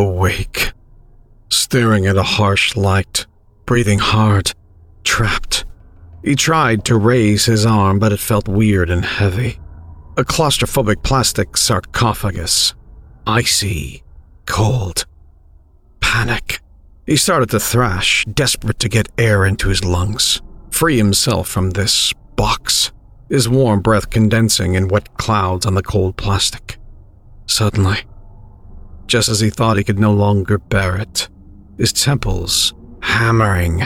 awake, staring at a harsh light, breathing hard, trapped. He tried to raise his arm, but it felt weird and heavy. A claustrophobic plastic sarcophagus. Icy, cold. Panic. He started to thrash, desperate to get air into his lungs, free himself from this box, his warm breath condensing in wet clouds on the cold plastic. Suddenly, just as he thought he could no longer bear it, his temples hammering.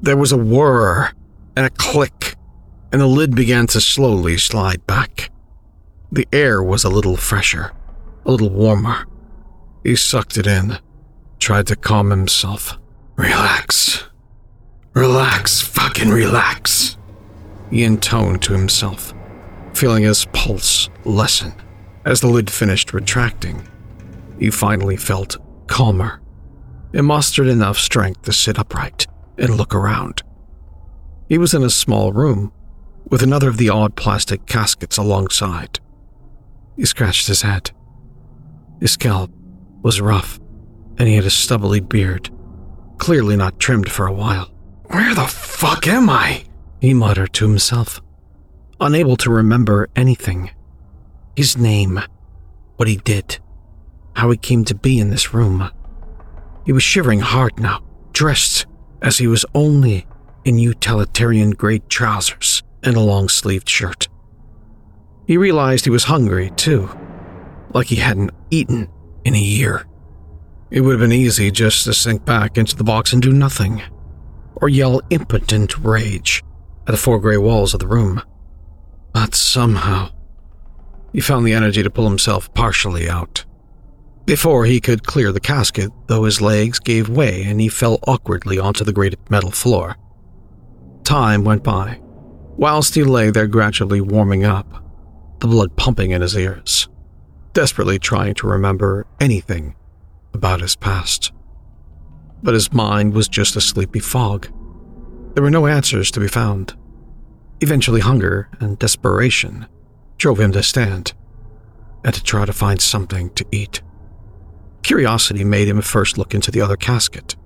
There was a whir and a click, and the lid began to slowly slide back. The air was a little fresher, a little warmer. He sucked it in, tried to calm himself. Relax. Relax, fucking relax. He intoned to himself, feeling his pulse lessen. As the lid finished retracting, he finally felt calmer and mustered enough strength to sit upright and look around. He was in a small room with another of the odd plastic caskets alongside. He scratched his head. His scalp was rough, and he had a stubbly beard, clearly not trimmed for a while. Where the fuck am I? He muttered to himself, unable to remember anything. His name, what he did, how he came to be in this room. He was shivering hard now, dressed as he was only in utilitarian grade trousers and a long sleeved shirt. He realized he was hungry, too, like he hadn't eaten in a year. It would have been easy just to sink back into the box and do nothing, or yell impotent rage at the four gray walls of the room. But somehow, he found the energy to pull himself partially out. Before he could clear the casket, though his legs gave way and he fell awkwardly onto the grated metal floor. Time went by, whilst he lay there gradually warming up, the blood pumping in his ears, desperately trying to remember anything about his past. But his mind was just a sleepy fog. There were no answers to be found. Eventually, hunger and desperation drove him to stand and to try to find something to eat. Curiosity made him first look into the other casket.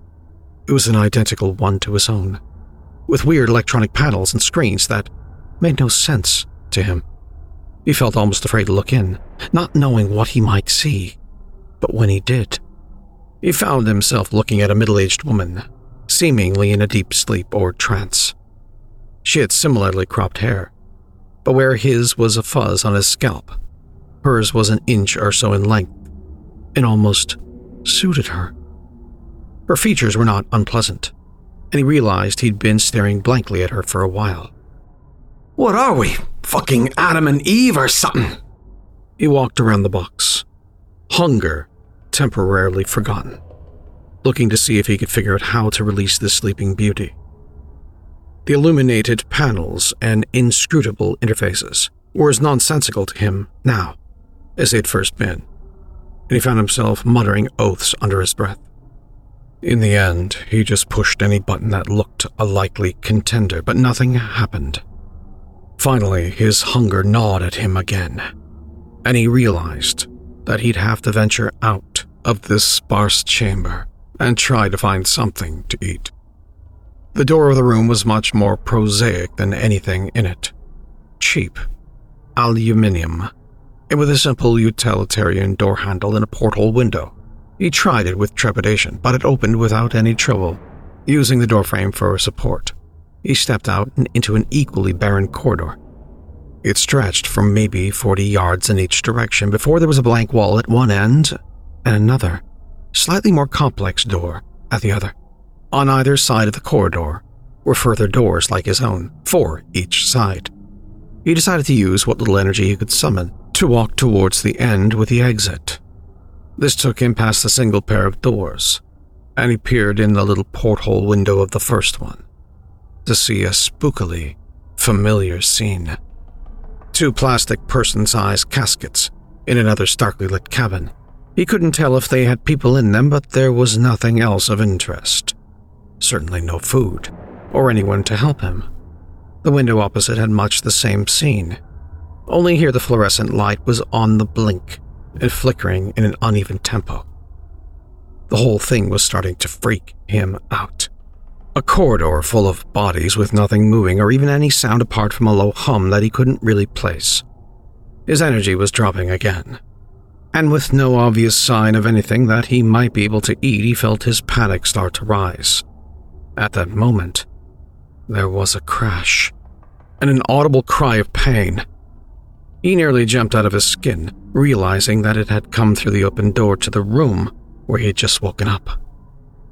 It was an identical one to his own, with weird electronic panels and screens that made no sense to him. He felt almost afraid to look in, not knowing what he might see. But when he did, he found himself looking at a middle aged woman, seemingly in a deep sleep or trance. She had similarly cropped hair, but where his was a fuzz on his scalp, hers was an inch or so in length and almost suited her. Her features were not unpleasant, and he realized he'd been staring blankly at her for a while. What are we? Fucking Adam and Eve or something? He walked around the box, hunger temporarily forgotten, looking to see if he could figure out how to release this sleeping beauty. The illuminated panels and inscrutable interfaces were as nonsensical to him now as they'd first been, and he found himself muttering oaths under his breath. In the end, he just pushed any button that looked a likely contender, but nothing happened. Finally, his hunger gnawed at him again, and he realized that he'd have to venture out of this sparse chamber and try to find something to eat. The door of the room was much more prosaic than anything in it. Cheap. Aluminium. And with a simple utilitarian door handle and a porthole window. He tried it with trepidation, but it opened without any trouble, using the doorframe for a support. He stepped out and into an equally barren corridor. It stretched for maybe 40 yards in each direction before there was a blank wall at one end and another, slightly more complex door at the other. On either side of the corridor were further doors like his own, four each side. He decided to use what little energy he could summon to walk towards the end with the exit. This took him past the single pair of doors, and he peered in the little porthole window of the first one to see a spookily familiar scene. Two plastic person sized caskets in another starkly lit cabin. He couldn't tell if they had people in them, but there was nothing else of interest certainly no food, or anyone to help him. The window opposite had much the same scene, only here the fluorescent light was on the blink and flickering in an uneven tempo. The whole thing was starting to freak him out. A corridor full of bodies with nothing moving or even any sound apart from a low hum that he couldn't really place. His energy was dropping again. And with no obvious sign of anything that he might be able to eat, he felt his panic start to rise. At that moment, there was a crash and an audible cry of pain. He nearly jumped out of his skin, realizing that it had come through the open door to the room where he had just woken up.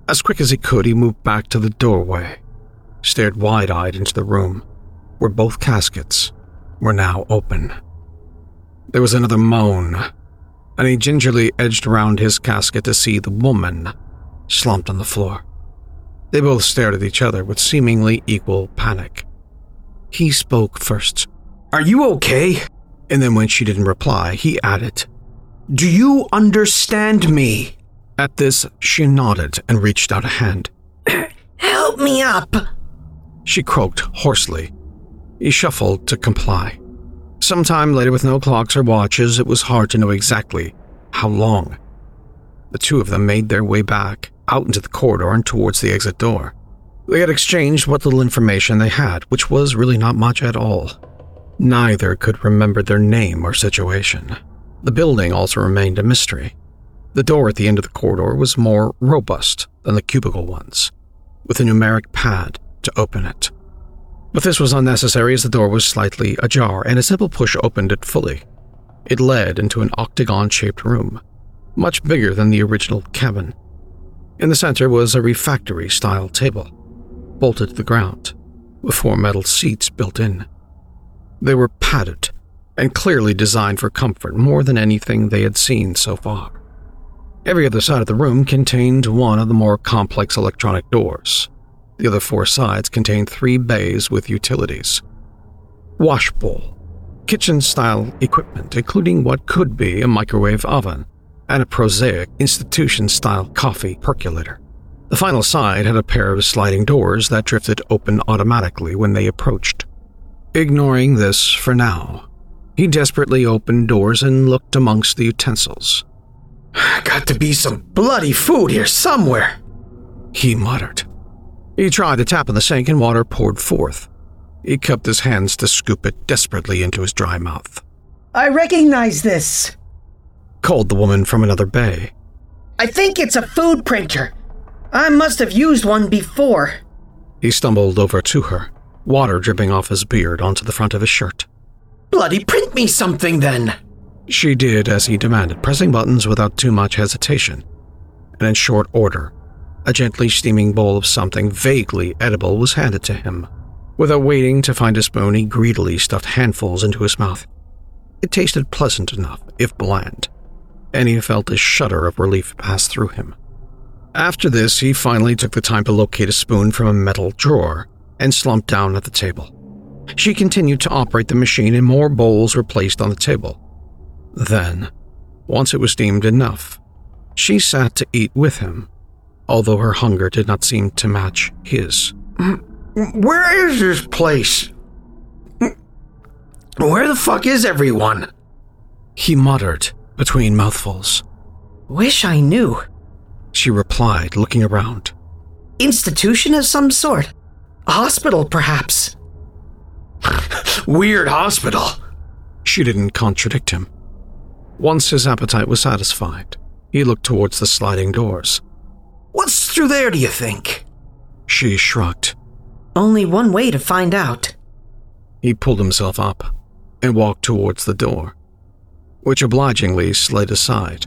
As quick as he could, he moved back to the doorway, stared wide eyed into the room, where both caskets were now open. There was another moan, and he gingerly edged around his casket to see the woman slumped on the floor. They both stared at each other with seemingly equal panic. He spoke first. Are you okay? And then, when she didn't reply, he added, Do you understand me? At this, she nodded and reached out a hand. Help me up, she croaked hoarsely. He shuffled to comply. Sometime later, with no clocks or watches, it was hard to know exactly how long. The two of them made their way back, out into the corridor and towards the exit door. They had exchanged what little information they had, which was really not much at all. Neither could remember their name or situation. The building also remained a mystery. The door at the end of the corridor was more robust than the cubicle ones, with a numeric pad to open it. But this was unnecessary as the door was slightly ajar and a simple push opened it fully. It led into an octagon shaped room, much bigger than the original cabin. In the center was a refectory style table, bolted to the ground, with four metal seats built in. They were padded and clearly designed for comfort more than anything they had seen so far. Every other side of the room contained one of the more complex electronic doors. The other four sides contained three bays with utilities wash bowl, kitchen style equipment, including what could be a microwave oven, and a prosaic institution style coffee percolator. The final side had a pair of sliding doors that drifted open automatically when they approached. Ignoring this for now, he desperately opened doors and looked amongst the utensils. Got to be some bloody food here somewhere, he muttered. He tried to tap on the sink and water poured forth. He cupped his hands to scoop it desperately into his dry mouth. I recognize this, called the woman from another bay. I think it's a food printer. I must have used one before. He stumbled over to her, water dripping off his beard onto the front of his shirt. Bloody print me something then! She did as he demanded, pressing buttons without too much hesitation. And in short order, a gently steaming bowl of something vaguely edible was handed to him. Without waiting to find a spoon, he greedily stuffed handfuls into his mouth. It tasted pleasant enough, if bland, and he felt a shudder of relief pass through him. After this, he finally took the time to locate a spoon from a metal drawer and slumped down at the table. She continued to operate the machine, and more bowls were placed on the table. Then, once it was deemed enough, she sat to eat with him, although her hunger did not seem to match his. Where is this place? Where the fuck is everyone? He muttered between mouthfuls. Wish I knew, she replied, looking around. Institution of some sort. A hospital, perhaps. Weird hospital. She didn't contradict him. Once his appetite was satisfied, he looked towards the sliding doors. What's through there, do you think? She shrugged. Only one way to find out. He pulled himself up and walked towards the door, which obligingly slid aside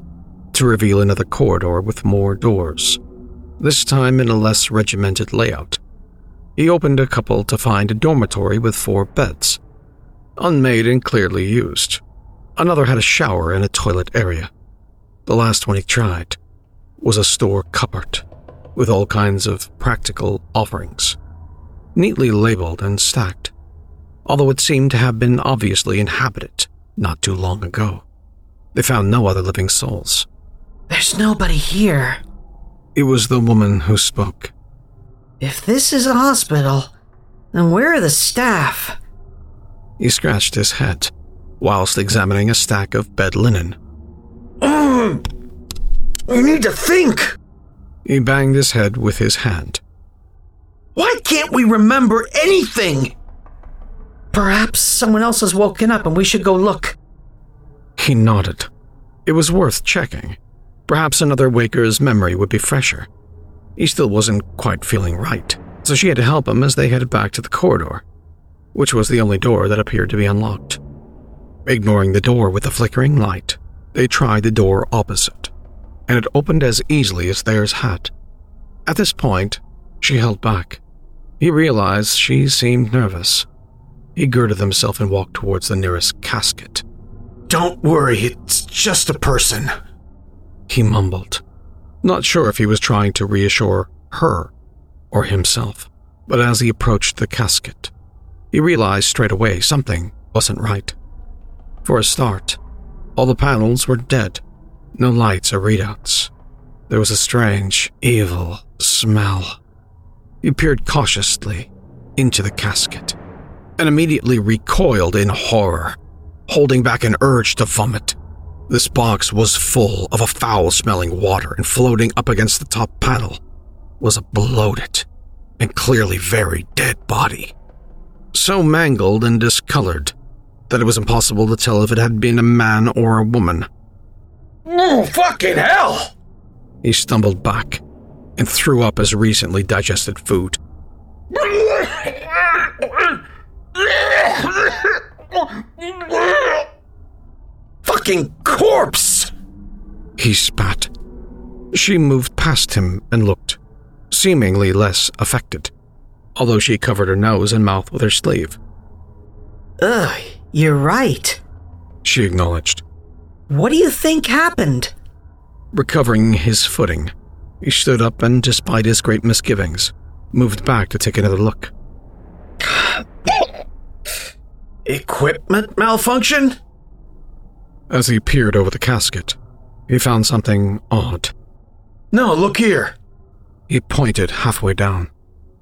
to reveal another corridor with more doors, this time in a less regimented layout. He opened a couple to find a dormitory with four beds, unmade and clearly used. Another had a shower and a toilet area. The last one he tried was a store cupboard with all kinds of practical offerings, neatly labeled and stacked, although it seemed to have been obviously inhabited not too long ago. They found no other living souls. There's nobody here. It was the woman who spoke. If this is a hospital, then where are the staff? He scratched his head whilst examining a stack of bed linen. Mm, I need to think. He banged his head with his hand. Why can't we remember anything? Perhaps someone else has woken up and we should go look. He nodded. It was worth checking. Perhaps another waker's memory would be fresher. He still wasn't quite feeling right, so she had to help him as they headed back to the corridor, which was the only door that appeared to be unlocked. Ignoring the door with the flickering light, they tried the door opposite, and it opened as easily as theirs had. At this point, she held back. He realized she seemed nervous. He girded himself and walked towards the nearest casket. Don't worry, it's just a person. He mumbled, not sure if he was trying to reassure her or himself. But as he approached the casket, he realized straight away something wasn't right. For a start, all the panels were dead, no lights or readouts. There was a strange, evil smell. He peered cautiously into the casket and immediately recoiled in horror, holding back an urge to vomit. This box was full of a foul smelling water, and floating up against the top panel was a bloated and clearly very dead body. So mangled and discolored that it was impossible to tell if it had been a man or a woman. Oh, fucking hell! He stumbled back and threw up his recently digested food. Fucking corpse! He spat. She moved past him and looked, seemingly less affected, although she covered her nose and mouth with her sleeve. Ugh, you're right. She acknowledged. What do you think happened? Recovering his footing, he stood up and, despite his great misgivings, moved back to take another look. Equipment malfunction? As he peered over the casket, he found something odd. No, look here. He pointed halfway down.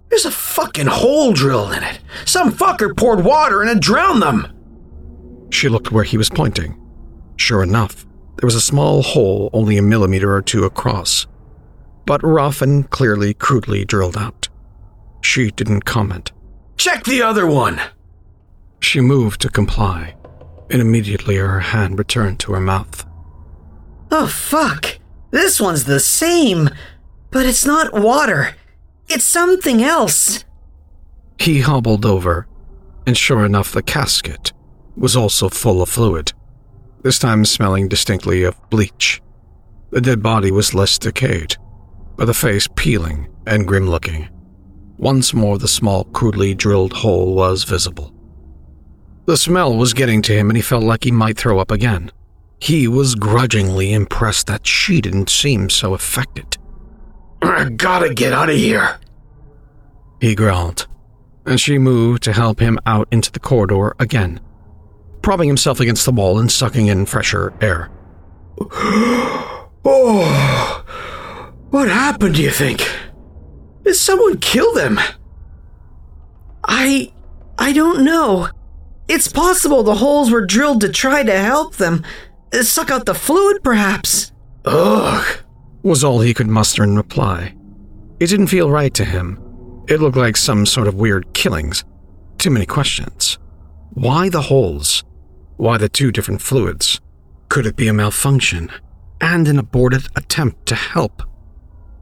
There's a fucking hole drilled in it. Some fucker poured water and it drowned them. She looked where he was pointing. Sure enough, there was a small hole only a millimeter or two across, but rough and clearly crudely drilled out. She didn't comment. Check the other one. She moved to comply, and immediately her hand returned to her mouth. Oh, fuck. This one's the same, but it's not water. It's something else. He hobbled over, and sure enough, the casket was also full of fluid, this time smelling distinctly of bleach. The dead body was less decayed, but the face peeling and grim looking. Once more, the small, crudely drilled hole was visible. The smell was getting to him, and he felt like he might throw up again. He was grudgingly impressed that she didn't seem so affected. I gotta get out of here. He growled, and she moved to help him out into the corridor again, propping himself against the wall and sucking in fresher air. Oh, what happened, do you think? Did someone kill them? I. I don't know. It's possible the holes were drilled to try to help them. uh, Suck out the fluid, perhaps. Ugh. was all he could muster in reply. It didn't feel right to him. It looked like some sort of weird killings. Too many questions. Why the holes? Why the two different fluids? Could it be a malfunction and an aborted attempt to help?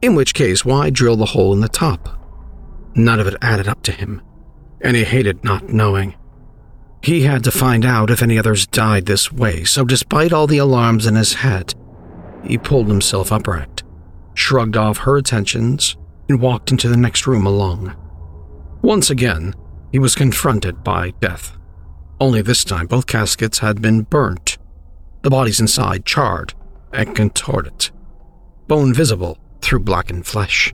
In which case, why drill the hole in the top? None of it added up to him, and he hated not knowing. He had to find out if any others died this way, so despite all the alarms in his head, he pulled himself upright, shrugged off her attentions, and walked into the next room alone. Once again, he was confronted by death. Only this time, both caskets had been burnt, the bodies inside charred and contorted, bone visible through blackened flesh,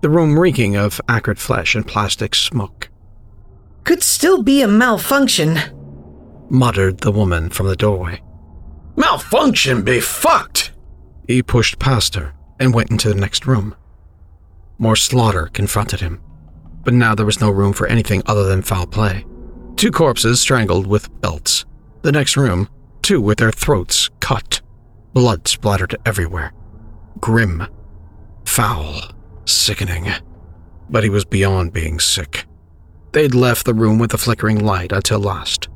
the room reeking of acrid flesh and plastic smoke. Could still be a malfunction. Muttered the woman from the doorway. Malfunction be fucked. He pushed past her and went into the next room. More slaughter confronted him, but now there was no room for anything other than foul play. Two corpses strangled with belts. The next room, two with their throats cut, blood splattered everywhere. Grim. Foul, sickening. But he was beyond being sick. They'd left the room with the flickering light until last.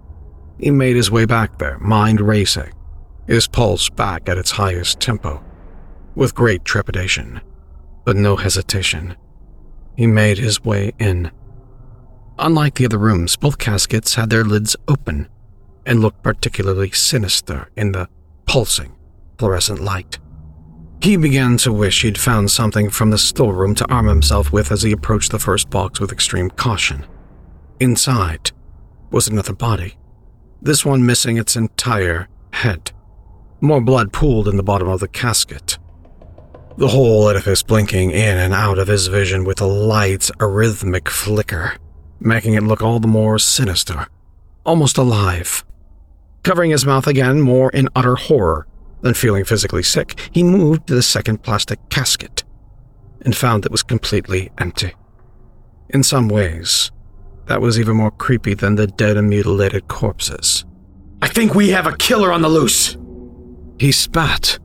He made his way back there, mind racing, his pulse back at its highest tempo. With great trepidation, but no hesitation, he made his way in. Unlike the other rooms, both caskets had their lids open and looked particularly sinister in the pulsing fluorescent light. He began to wish he'd found something from the storeroom to arm himself with as he approached the first box with extreme caution. Inside was another body, this one missing its entire head. More blood pooled in the bottom of the casket. The whole edifice blinking in and out of his vision with a light's arrhythmic flicker, making it look all the more sinister, almost alive. Covering his mouth again, more in utter horror than feeling physically sick, he moved to the second plastic casket and found it was completely empty. In some ways, that was even more creepy than the dead and mutilated corpses. I think we have a killer on the loose. He spat,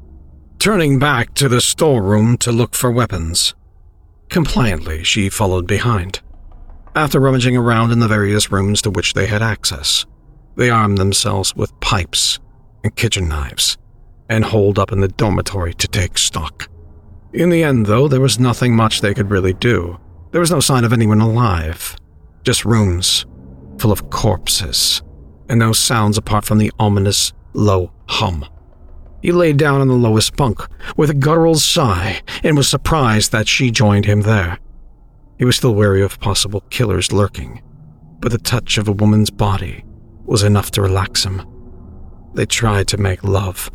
turning back to the storeroom to look for weapons. Compliantly, she followed behind. After rummaging around in the various rooms to which they had access, they armed themselves with pipes and kitchen knives and holed up in the dormitory to take stock. In the end, though, there was nothing much they could really do. There was no sign of anyone alive, just rooms full of corpses, and no sounds apart from the ominous low hum. He lay down on the lowest bunk with a guttural sigh and was surprised that she joined him there. He was still wary of possible killers lurking, but the touch of a woman's body was enough to relax him. They tried to make love,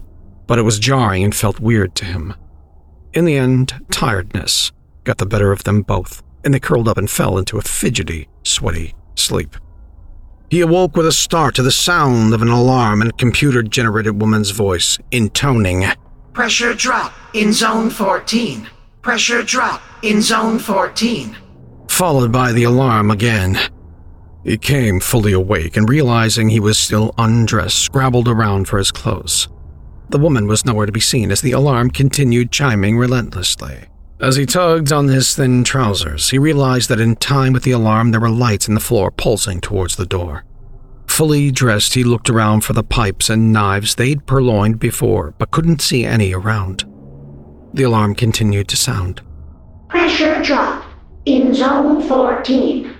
but it was jarring and felt weird to him. In the end, tiredness got the better of them both, and they curled up and fell into a fidgety, sweaty sleep. He awoke with a start to the sound of an alarm and a computer generated woman's voice, intoning Pressure drop in zone 14. Pressure drop in zone 14. Followed by the alarm again. He came fully awake and realizing he was still undressed, scrabbled around for his clothes. The woman was nowhere to be seen as the alarm continued chiming relentlessly. As he tugged on his thin trousers, he realized that in time with the alarm there were lights in the floor pulsing towards the door. Fully dressed, he looked around for the pipes and knives they'd purloined before, but couldn't see any around. The alarm continued to sound. Pressure drop in zone 14.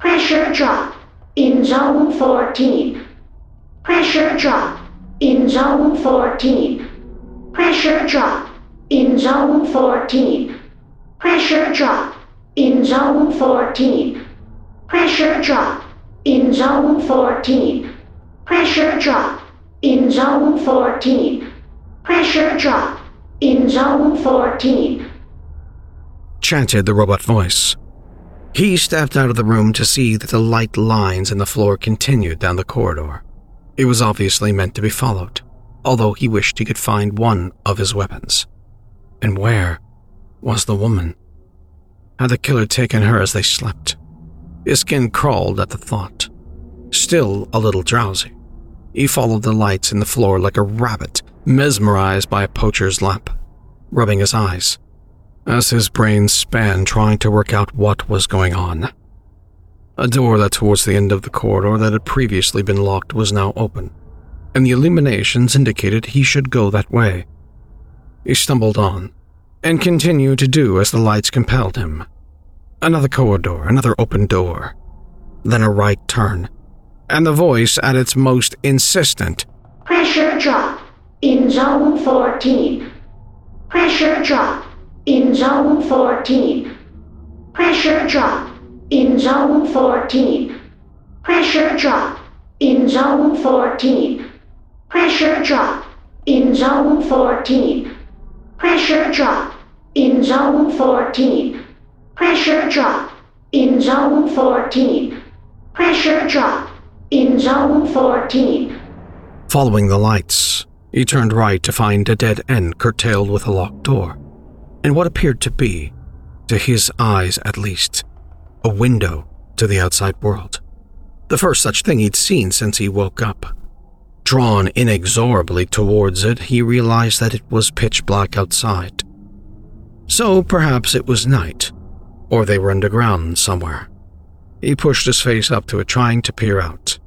Pressure drop in zone 14. Pressure drop in zone 14. Pressure drop in zone 14. Pressure drop in zone 14. Pressure drop in zone 14. Pressure drop in zone 14. Pressure drop in zone 14. Chanted the robot voice. He stepped out of the room to see that the light lines in the floor continued down the corridor. It was obviously meant to be followed, although he wished he could find one of his weapons. And where was the woman? Had the killer taken her as they slept? His skin crawled at the thought. Still a little drowsy, he followed the lights in the floor like a rabbit mesmerized by a poacher's lap, rubbing his eyes as his brain span trying to work out what was going on. A door that towards the end of the corridor that had previously been locked was now open, and the illuminations indicated he should go that way. He stumbled on, and continued to do as the lights compelled him. Another corridor, another open door, then a right turn, and the voice at its most insistent Pressure drop in zone 14. Pressure drop in zone 14. Pressure drop in zone 14. Pressure drop in zone 14. Pressure drop in zone 14. Pressure drop in zone 14. Pressure drop in zone 14. Pressure drop in zone 14. Following the lights, he turned right to find a dead end curtailed with a locked door, and what appeared to be, to his eyes at least, a window to the outside world. The first such thing he'd seen since he woke up. Drawn inexorably towards it, he realized that it was pitch black outside. So perhaps it was night, or they were underground somewhere. He pushed his face up to it, trying to peer out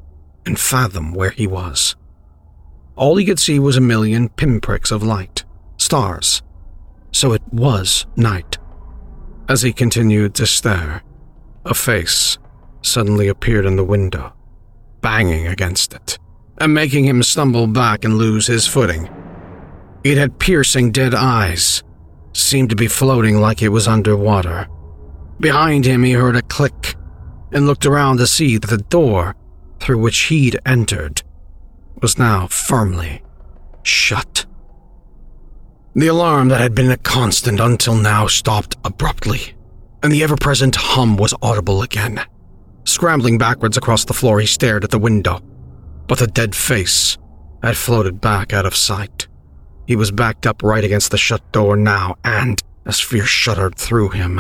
and fathom where he was. All he could see was a million pinpricks of light, stars. So it was night. As he continued to stare, a face suddenly appeared in the window, banging against it, and making him stumble back and lose his footing. It had piercing dead eyes, seemed to be floating like it was underwater. Behind him, he heard a click and looked around to see that the door through which he'd entered was now firmly shut. The alarm that had been a constant until now stopped abruptly, and the ever present hum was audible again. Scrambling backwards across the floor, he stared at the window, but the dead face had floated back out of sight. He was backed up right against the shut door now, and as fear shuddered through him,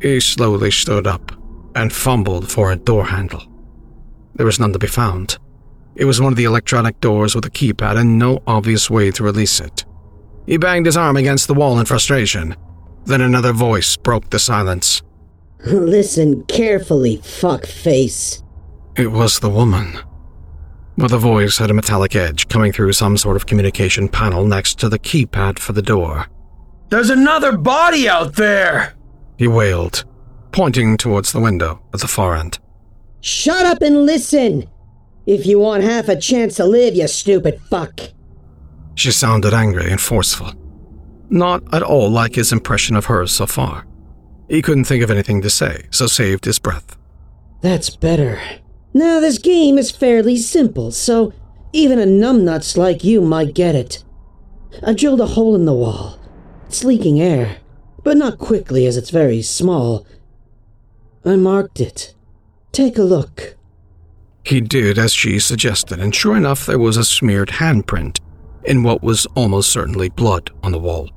he slowly stood up and fumbled for a door handle. There was none to be found. It was one of the electronic doors with a keypad and no obvious way to release it. He banged his arm against the wall in frustration. Then another voice broke the silence. Listen carefully, fuckface. It was the woman. But the voice had a metallic edge coming through some sort of communication panel next to the keypad for the door. There's another body out there! He wailed, pointing towards the window at the far end. Shut up and listen! If you want half a chance to live, you stupid fuck. She sounded angry and forceful. Not at all like his impression of her so far. He couldn't think of anything to say, so saved his breath. That's better. Now, this game is fairly simple, so even a numbnuts like you might get it. I drilled a hole in the wall. It's leaking air, but not quickly as it's very small. I marked it. Take a look. He did as she suggested, and sure enough, there was a smeared handprint in what was almost certainly blood on the wall.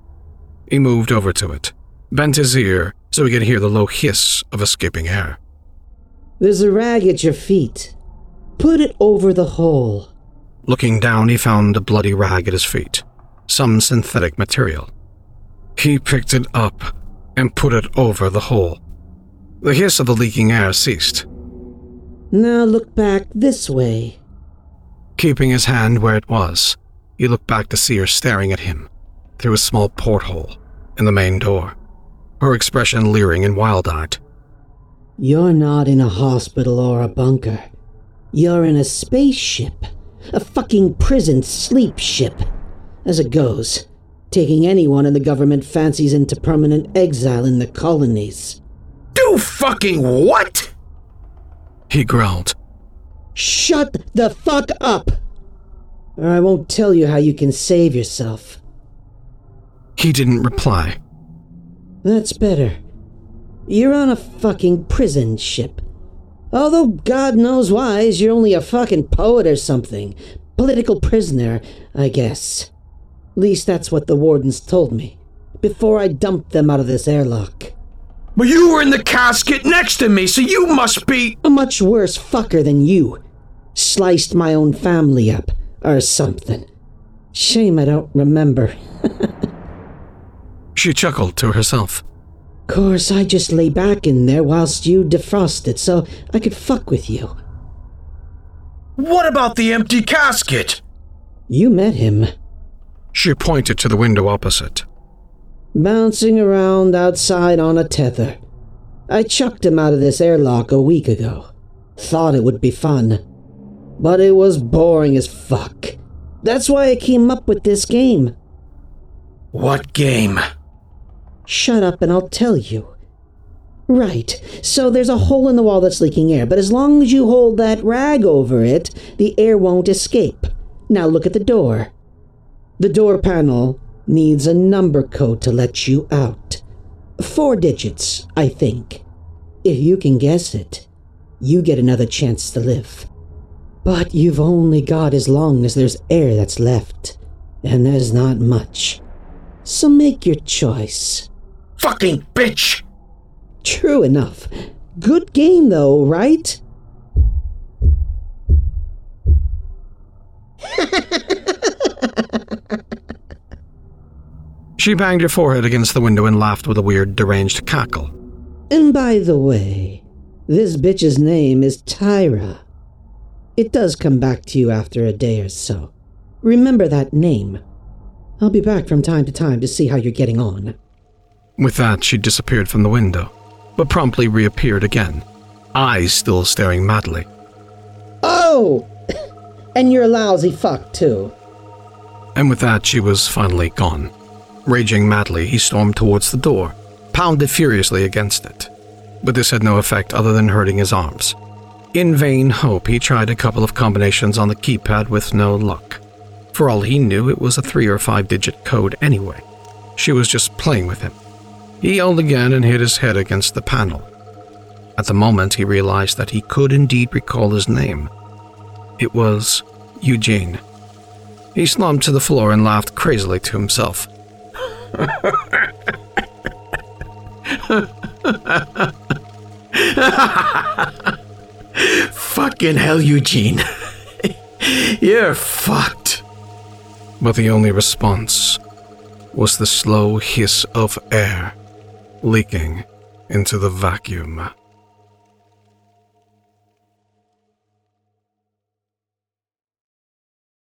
He moved over to it, bent his ear so he could hear the low hiss of escaping air. There's a rag at your feet. Put it over the hole. Looking down, he found a bloody rag at his feet, some synthetic material. He picked it up and put it over the hole. The hiss of the leaking air ceased. Now look back this way. Keeping his hand where it was, he looked back to see her staring at him through a small porthole in the main door, her expression leering and wild eyed. You're not in a hospital or a bunker. You're in a spaceship. A fucking prison sleep ship. As it goes, taking anyone in the government fancies into permanent exile in the colonies. Do fucking what? He growled. Shut the fuck up! Or I won't tell you how you can save yourself. He didn't reply. That's better. You're on a fucking prison ship. Although God knows why, you're only a fucking poet or something. Political prisoner, I guess. At least that's what the wardens told me. Before I dumped them out of this airlock. But you were in the casket next to me, so you must be. A much worse fucker than you. Sliced my own family up, or something. Shame I don't remember. She chuckled to herself. Course, I just lay back in there whilst you defrosted so I could fuck with you. What about the empty casket? You met him. She pointed to the window opposite. Bouncing around outside on a tether. I chucked him out of this airlock a week ago. Thought it would be fun. But it was boring as fuck. That's why I came up with this game. What game? Shut up and I'll tell you. Right, so there's a hole in the wall that's leaking air, but as long as you hold that rag over it, the air won't escape. Now look at the door. The door panel needs a number code to let you out. Four digits, I think. If you can guess it, you get another chance to live. But you've only got as long as there's air that's left, and there's not much. So make your choice. Fucking bitch! True enough. Good game, though, right? She banged her forehead against the window and laughed with a weird, deranged cackle. And by the way, this bitch's name is Tyra. It does come back to you after a day or so. Remember that name. I'll be back from time to time to see how you're getting on. With that, she disappeared from the window, but promptly reappeared again, eyes still staring madly. Oh! and you're a lousy fuck, too. And with that, she was finally gone. Raging madly, he stormed towards the door, pounded furiously against it. But this had no effect other than hurting his arms. In vain hope, he tried a couple of combinations on the keypad with no luck. For all he knew, it was a three or five digit code anyway. She was just playing with him. He yelled again and hit his head against the panel. At the moment, he realized that he could indeed recall his name. It was Eugene. He slumped to the floor and laughed crazily to himself. Fucking hell, Eugene. You're fucked. But the only response was the slow hiss of air leaking into the vacuum.